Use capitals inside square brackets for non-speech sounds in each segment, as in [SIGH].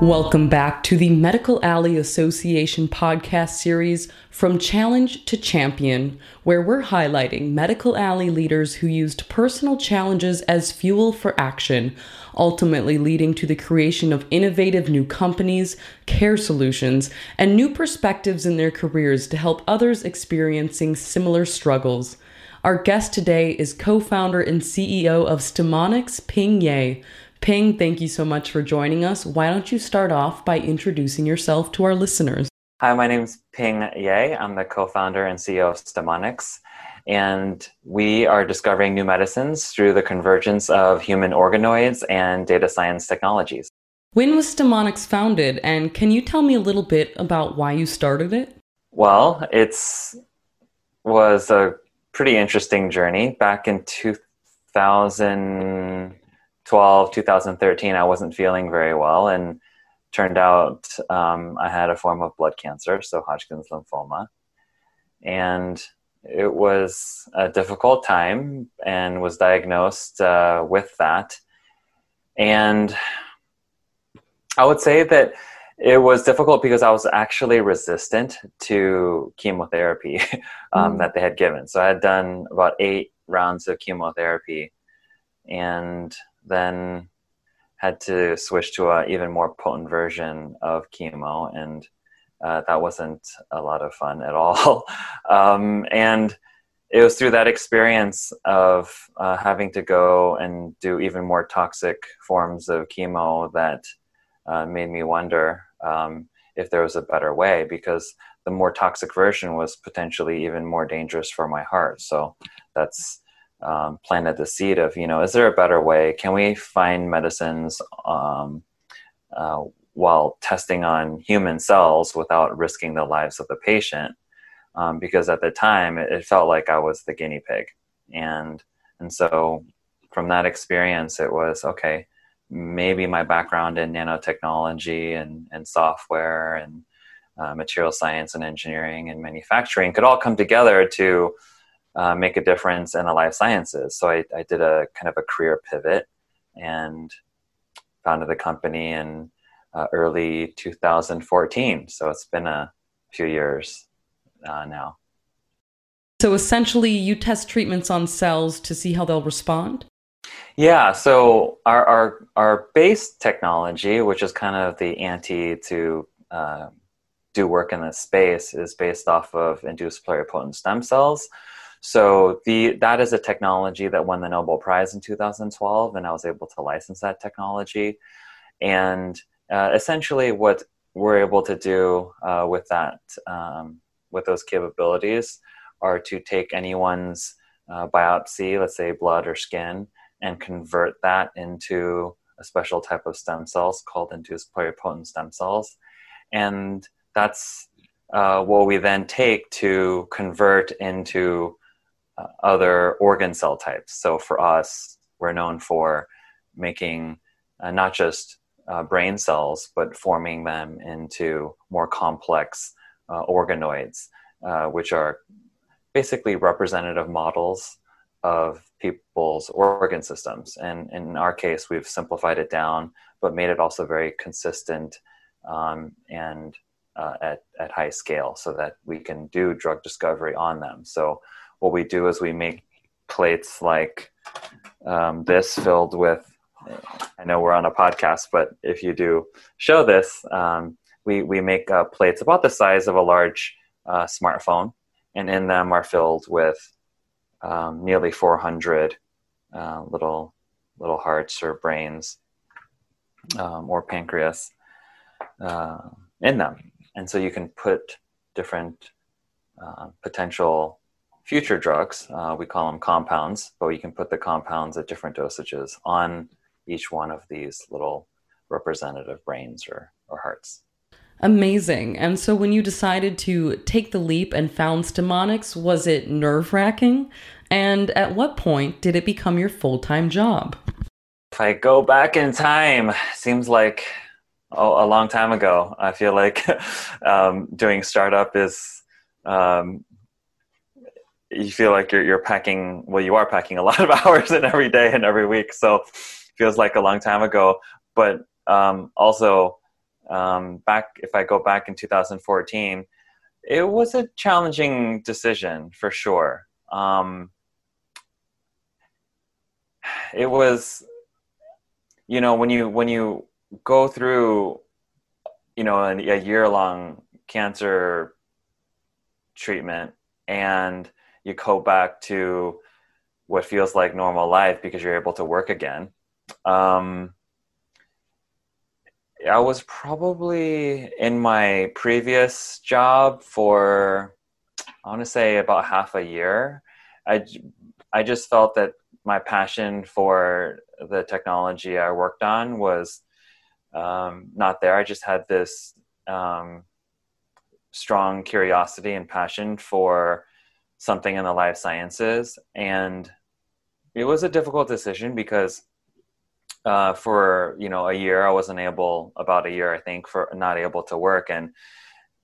Welcome back to the Medical Alley Association podcast series From Challenge to Champion, where we're highlighting Medical Alley leaders who used personal challenges as fuel for action, ultimately leading to the creation of innovative new companies, care solutions, and new perspectives in their careers to help others experiencing similar struggles. Our guest today is co founder and CEO of Stemonix, Ping Yeh. Ping, thank you so much for joining us. Why don't you start off by introducing yourself to our listeners? Hi, my name is Ping Yeh. I'm the co founder and CEO of Stemonix. And we are discovering new medicines through the convergence of human organoids and data science technologies. When was Stemonix founded? And can you tell me a little bit about why you started it? Well, it's was a pretty interesting journey. Back in 2000, 2012, 2013, I wasn't feeling very well, and turned out um, I had a form of blood cancer, so Hodgkin's lymphoma, and it was a difficult time, and was diagnosed uh, with that, and I would say that it was difficult because I was actually resistant to chemotherapy [LAUGHS] um, mm. that they had given. So I had done about eight rounds of chemotherapy, and then had to switch to an even more potent version of chemo, and uh, that wasn't a lot of fun at [LAUGHS] all. um, and it was through that experience of uh, having to go and do even more toxic forms of chemo that uh, made me wonder um, if there was a better way because the more toxic version was potentially even more dangerous for my heart. So that's um, planted the seed of you know is there a better way? Can we find medicines um, uh, while testing on human cells without risking the lives of the patient? Um, because at the time it, felt like i was the guinea pig. And and so from that experience it was okay maybe my background in nanotechnology and, and software and uh, material science and engineering and manufacturing could all come together to uh, make a difference in the life sciences. So I, I did a kind of a career pivot and founded the company in uh, early 2014. So it's been a few years uh, now. So essentially, you test treatments on cells to see how they'll respond? Yeah, so our, our, our base technology, which is kind of the ante to uh, do work in this space, is based off of induced pluripotent stem cells. So the that is a technology that won the Nobel Prize in 2012, and I was able to license that technology. And uh, essentially, what we're able to do uh, with that um, with those capabilities are to take anyone's uh, biopsy, let's say blood or skin, and convert that into a special type of stem cells called induced pluripotent stem cells, and that's uh, what we then take to convert into other organ cell types. So for us, we're known for making uh, not just uh, brain cells, but forming them into more complex uh, organoids, uh, which are basically representative models of people's organ systems. And in our case, we've simplified it down, but made it also very consistent um, and uh, at, at high scale so that we can do drug discovery on them. So what we do is we make plates like um, this filled with i know we're on a podcast but if you do show this um, we, we make uh, plates about the size of a large uh, smartphone and in them are filled with um, nearly 400 uh, little little hearts or brains um, or pancreas uh, in them. And so you can put different uh, potential future drugs. Uh, we call them compounds, but we can put the compounds at different dosages on each one of these little representative brains or, or hearts. Amazing. And so when you decided to take the leap and found Stemonix, was it nerve wracking? And at what point did it become your full time job? If I go back in time, seems like oh, a long time ago. I feel like [LAUGHS] um, doing startup is um, you feel like you're you're packing well you are packing a [LAUGHS] lot of hours in every day and every week so feels like a long time ago but um, also um, back if I go back in 2014, it was a challenging decision for sure. Um, it was, you know, when you when you go through, you know, a, a year long cancer treatment and you go back to what feels like normal life because you're able to work again. Um, I was probably in my previous job for, I want to say about half a year. I, I just felt that my passion for the technology I worked on was um, not there. I just had this um, strong curiosity and passion for something in the life sciences. And it was a difficult decision because uh, for you know a year I wasn't able about a year I think for not able to work and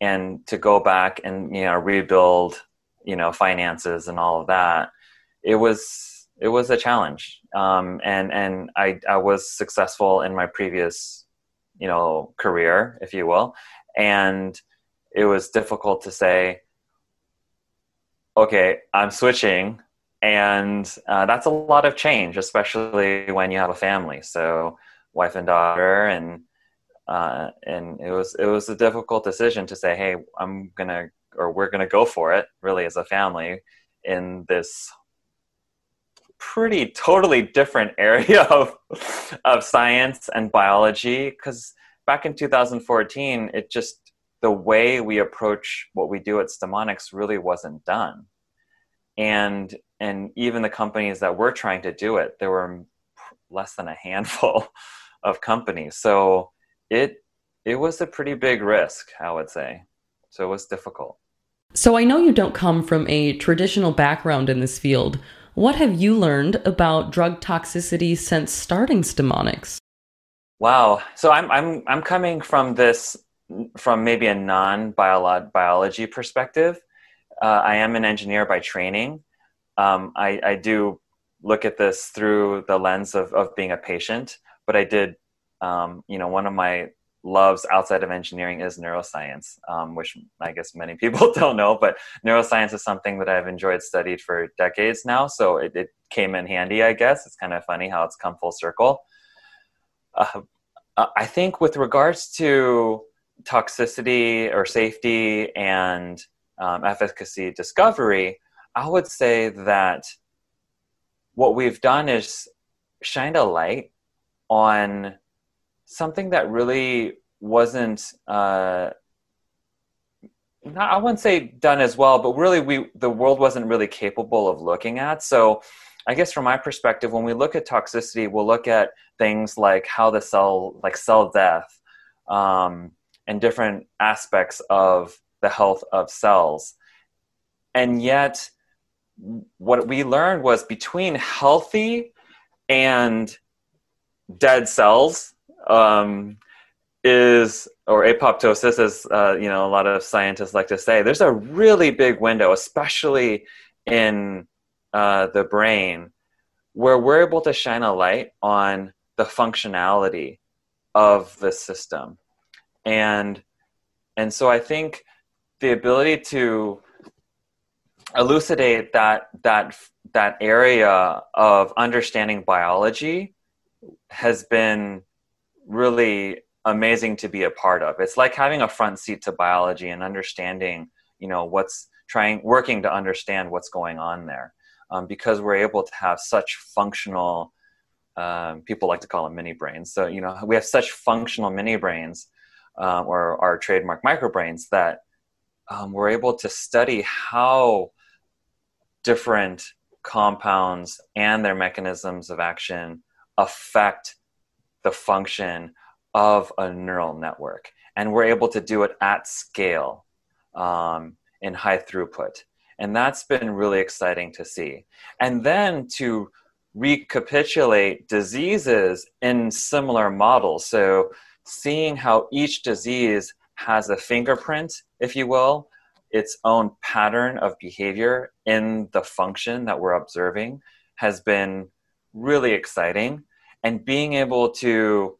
and to go back and you know rebuild you know finances and all of that it was it was a challenge um, and and I I was successful in my previous you know career if you will and it was difficult to say okay I'm switching and uh, that's a lot of change especially when you have a family. So wife and daughter and uh, and it was it was a difficult decision to say hey i'm gonna or we're gonna go for it really as a family in this pretty totally different [LAUGHS] area of of science and biology because back in 2014 it just the way we approach what we do at StemoniX really wasn't done. And and even the companies that were trying to do it there were less than a handful [LAUGHS] of companies. So it it was a pretty big risk i would say. So it was difficult. So i know you don't come from a traditional background in this field. What have you learned about drug toxicity since starting StemoniX wow. So i'm i'm i'm coming from this from maybe a non biology perspective uh, I am an engineer by training. Um, I, I, do look at this through the lens of, of being a patient, but I did, um, you know, one of my loves outside of engineering is neuroscience, um, which I guess many [LAUGHS] people don't know, but neuroscience is something that I've enjoyed studied for decades now. So it, it came in handy, I guess. It's kind of funny how it's come full circle. Uh, I think with regards to toxicity or safety and um, efficacy discovery, I would say that what we've done is shined a light on something that really wasn't uh, not, I wouldn't say done as well, but really we the world wasn't really capable of looking at. So I guess from my perspective, when we look at toxicity, we'll look at things like how the cell, like cell death, um, and different aspects of the health of cells. And yet, what we learned was between healthy and dead cells um, is or apoptosis as uh, you know a lot of scientists like to say there's a really big window especially in uh, the brain where we're able to shine a light on the functionality of the system and and so i think the ability to elucidate that that that area of understanding biology has been really amazing to be a part of. It's like having a front seat to biology and understanding, you know, what's trying working to understand what's going on there, um, because we're able to have such functional. Um, people like to call them mini brains. So you know, we have such functional mini brains, uh, or our trademark microbrains that um, we're able to study how different compounds and their mechanisms of action affect the function of a neural network. And we're able to do it at scale um, in high throughput. And that's been really exciting to see. And then to recapitulate diseases in similar models. So, seeing how each disease has a fingerprint, if you will, its own pattern of behavior in the function that we're observing has been really exciting. And being able to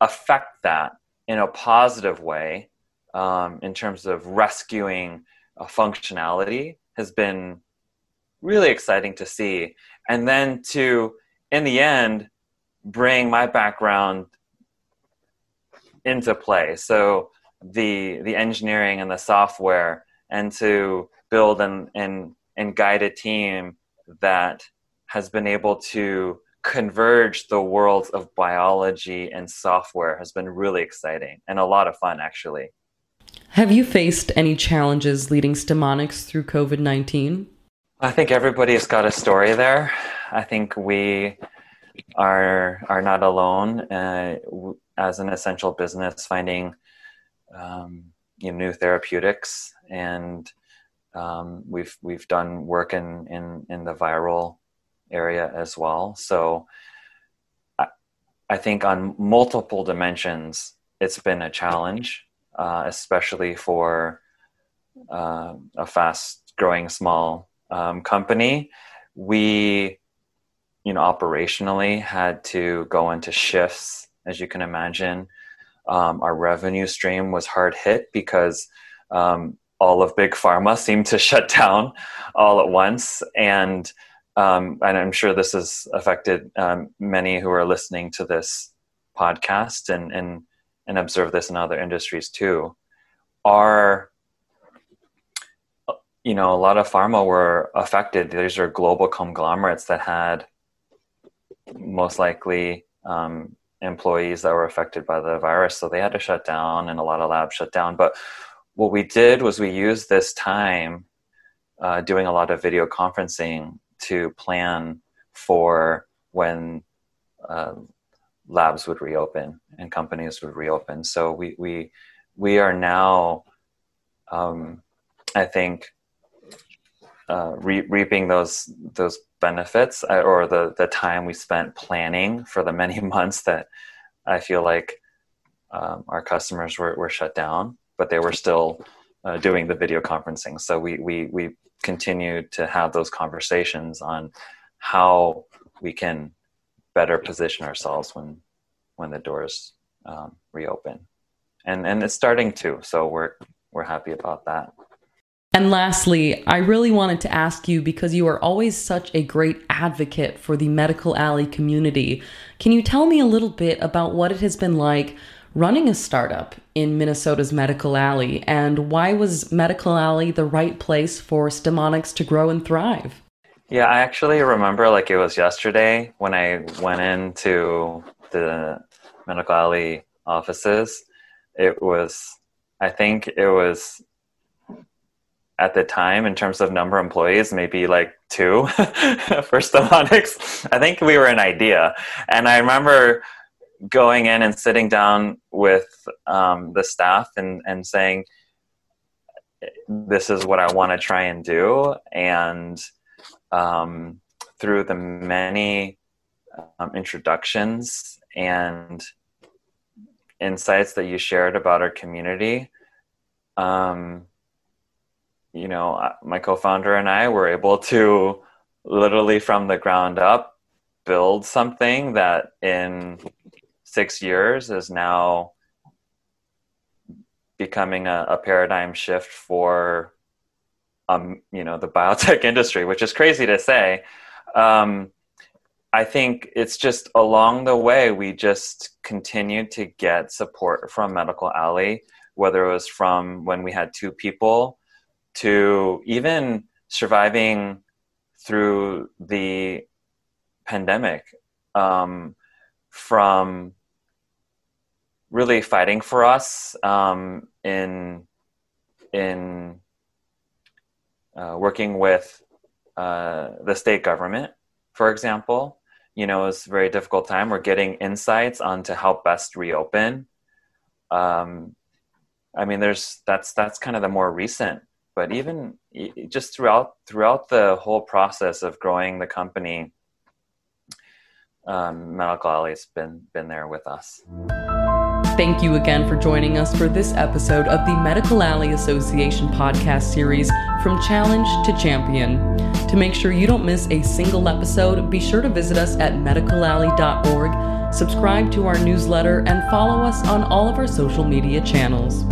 affect that in a positive way um, in terms of rescuing a functionality has been really exciting to see. And then to, in the end, bring my background into play. So the the engineering and the software, and to build and and and guide a team that has been able to converge the worlds of biology and software has been really exciting and a lot of fun actually. Have you faced any challenges leading Stemonix through COVID 19? I think everybody's got a story there. I think we are are not alone uh, as an essential business finding um, you know, new therapeutics, and um, we've we've done work in, in in the viral area as well. So I, I think on multiple dimensions, it's been a challenge, uh, especially for uh, a fast growing small um, company. We, you know, operationally had to go into shifts, as you can imagine. Um, our revenue stream was hard hit because um, all of big pharma [LAUGHS] seemed to shut down all at once, and um, and I'm sure this has affected um, many who are listening to this podcast and and and observe this in other industries too. Are you know a lot of pharma were affected. These are global conglomerates that had most likely um, employees that were affected by the virus, so they had to shut down, and a lot of labs shut down. But what we did was we used this time uh, doing a lot of video conferencing to plan for when uh, labs would reopen and companies would reopen. So we we we are now, um, I think, uh, re- reaping those those benefits uh, or the the time we spent planning for the [LAUGHS] many months that I feel like um, our customers were, were shut down, but they were still uh, doing the video conferencing. So we we we continue to have those conversations on how we can better position ourselves when when the doors um, reopen and and it's starting to so we're we're happy about that and lastly, I really wanted to ask you because you are always such a great advocate for the Medical Alley community. Can you tell me a little bit about what it has been like running a startup in Minnesota's Medical Alley, and why was Medical Alley the right place for Stemonix to grow and thrive? Yeah, I actually remember like it was yesterday when I went into the Medical Alley offices. It was, I think it was at the time in terms of number of employees, maybe like two [LAUGHS] for Stemonix. I think we were an idea. And I remember going in and sitting down with um, the staff and, and saying, this is what I want to try and do. And um, through the many um, introductions and insights that you shared about our community, um, you know, my co-founder and I were able to literally from the ground up build something that in six years is now becoming a, a paradigm shift for um, you know the biotech [LAUGHS] industry, which is crazy to say. Um, I think it's just along the way we just continued to get support from Medical Alley, whether it was from when we had two people to even surviving through the pandemic, um, from really fighting for us um, in in uh, working with uh, the state government, for example. You know, it's a very difficult time. We're getting insights on to how best reopen. Um, I mean, there's that's that's kind of the more recent, but even just throughout throughout the whole process of growing the company, um, Medical Alley's been been there with us. Thank you again for joining us for this episode of the Medical Alley Association podcast series From Challenge to Champion. To make sure you don't miss a single episode, be sure to visit us at medicalalley.org subscribe to our newsletter, and follow us on all of our social media channels.